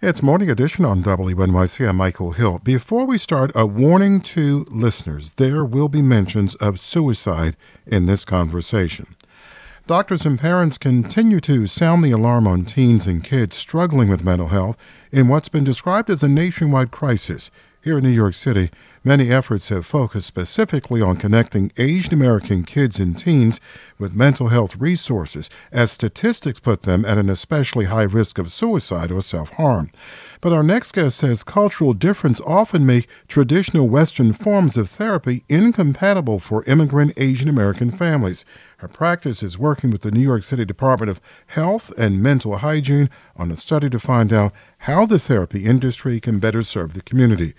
It's Morning Edition on WNYC. I'm Michael Hill. Before we start, a warning to listeners there will be mentions of suicide in this conversation. Doctors and parents continue to sound the alarm on teens and kids struggling with mental health in what's been described as a nationwide crisis. Here in New York City, many efforts have focused specifically on connecting Asian American kids and teens with mental health resources, as statistics put them at an especially high risk of suicide or self harm. But our next guest says cultural difference often make traditional Western forms of therapy incompatible for immigrant Asian American families. Her practice is working with the New York City Department of Health and Mental Hygiene on a study to find out how the therapy industry can better serve the community.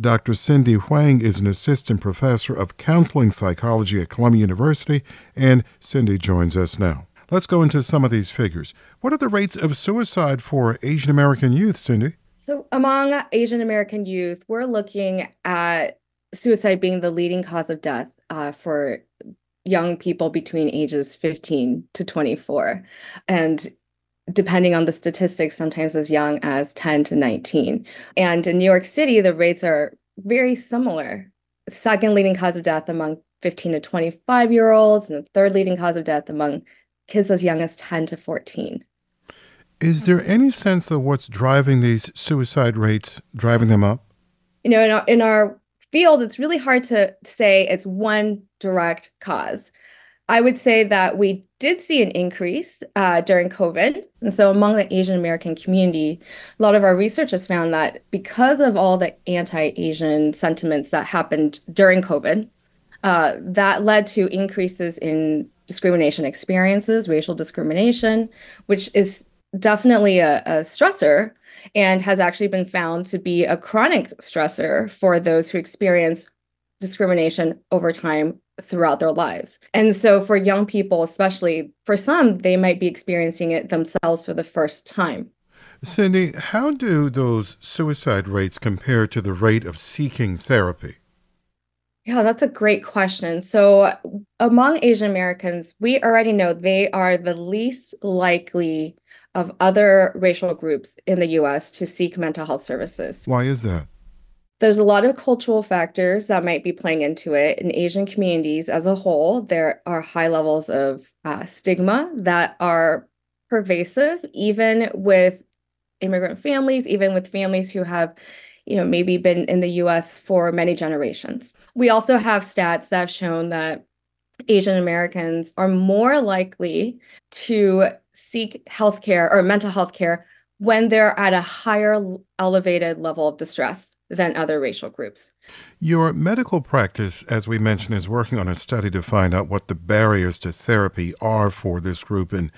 Dr. Cindy Huang is an assistant professor of counseling psychology at Columbia University, and Cindy joins us now. Let's go into some of these figures. What are the rates of suicide for Asian American youth, Cindy? So, among Asian American youth, we're looking at suicide being the leading cause of death uh, for young people between ages 15 to 24. And depending on the statistics, sometimes as young as 10 to 19. And in New York City, the rates are very similar. Second leading cause of death among 15 to 25 year olds, and the third leading cause of death among kids as young as 10 to 14. Is there any sense of what's driving these suicide rates, driving them up? You know, in our, in our field, it's really hard to say it's one direct cause. I would say that we did see an increase uh, during COVID. And so, among the Asian American community, a lot of our research has found that because of all the anti Asian sentiments that happened during COVID, uh, that led to increases in discrimination experiences, racial discrimination, which is definitely a, a stressor and has actually been found to be a chronic stressor for those who experience discrimination over time throughout their lives. And so for young people, especially for some, they might be experiencing it themselves for the first time. Cindy, how do those suicide rates compare to the rate of seeking therapy? Yeah, that's a great question. So, among Asian Americans, we already know they are the least likely of other racial groups in the US to seek mental health services. Why is that? There's a lot of cultural factors that might be playing into it. In Asian communities as a whole, there are high levels of uh, stigma that are pervasive, even with immigrant families, even with families who have you know maybe been in the US for many generations. We also have stats that have shown that Asian Americans are more likely to seek healthcare or mental health care when they're at a higher elevated level of distress than other racial groups. Your medical practice, as we mentioned, is working on a study to find out what the barriers to therapy are for this group and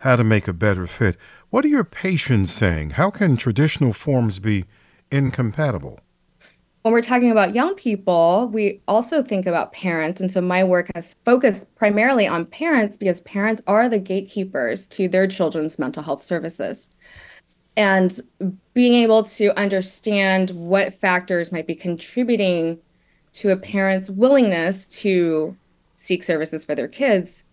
how to make a better fit. What are your patients saying? How can traditional forms be incompatible? When we're talking about young people, we also think about parents. And so my work has focused primarily on parents because parents are the gatekeepers to their children's mental health services and being able to understand what factors might be contributing to a parent's willingness to seek services for their kids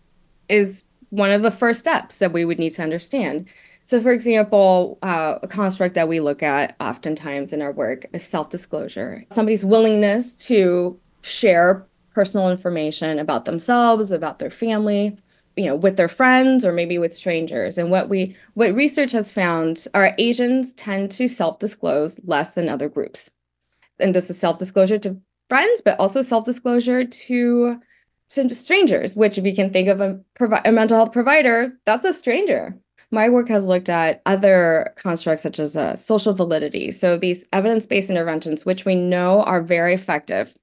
is one of the first steps that we would need to understand. So, for example, uh, a construct that we look at oftentimes in our work is self disclosure. Somebody's willingness to share personal information about themselves, about their family, you know with their friends or maybe with strangers. And what we what research has found are asians tend to self-disclose less than other groups. And this is self-disclosure to friends but also self-disclosure to strangers which if you can think of a, provi- a mental health provider that's a stranger. My work has looked at other constructs such as uh, social validity. So these evidence-based interventions which we know are very effective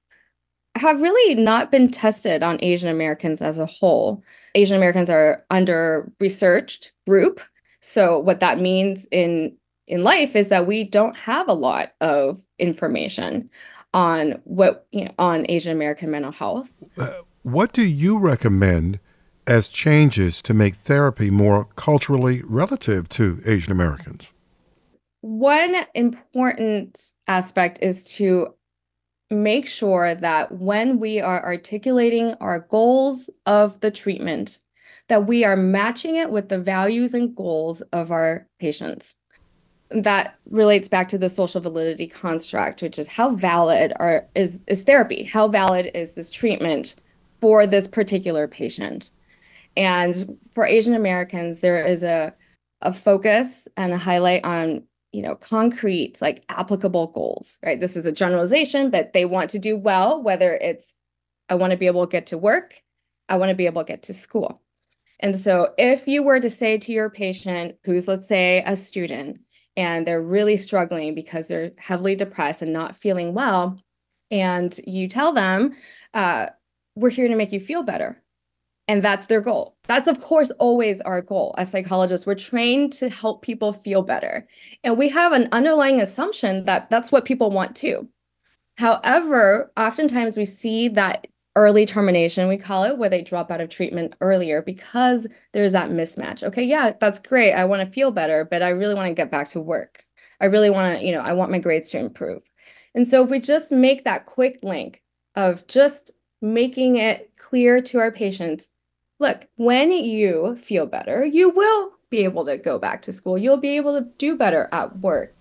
have really not been tested on Asian Americans as a whole. Asian Americans are under researched group. So what that means in in life is that we don't have a lot of information on what you know on Asian American mental health. Uh, what do you recommend as changes to make therapy more culturally relative to Asian Americans? One important aspect is to make sure that when we are articulating our goals of the treatment, that we are matching it with the values and goals of our patients. that relates back to the social validity construct, which is how valid are is is therapy? How valid is this treatment for this particular patient? And for Asian Americans, there is a a focus and a highlight on you know concrete like applicable goals right? This is a generalization but they want to do well whether it's i want to be able to get to work i want to be able to get to school. And so if you were to say to your patient who's let's say a student and they're really struggling because they're heavily depressed and not feeling well and you tell them uh, we're here to make you feel better and that's their goal. That's, of course, always our goal as psychologists. We're trained to help people feel better. And we have an underlying assumption that that's what people want too. However, oftentimes we see that early termination, we call it, where they drop out of treatment earlier because there's that mismatch. Okay, yeah, that's great. I want to feel better, but I really want to get back to work. I really want to, you know, I want my grades to improve. And so if we just make that quick link of just making it clear to our patients look, when you feel better, you will be able to go back to school. You'll be able to do better at work.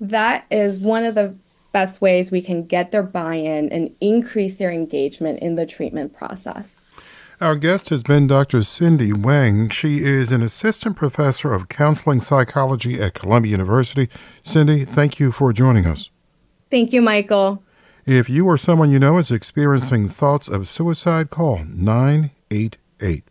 That is one of the best ways we can get their buy in and increase their engagement in the treatment process. Our guest has been Dr. Cindy Huang. She is an assistant professor of counseling psychology at Columbia University. Cindy, thank you for joining us. Thank you, Michael. If you or someone you know is experiencing thoughts of suicide, call 988 eight.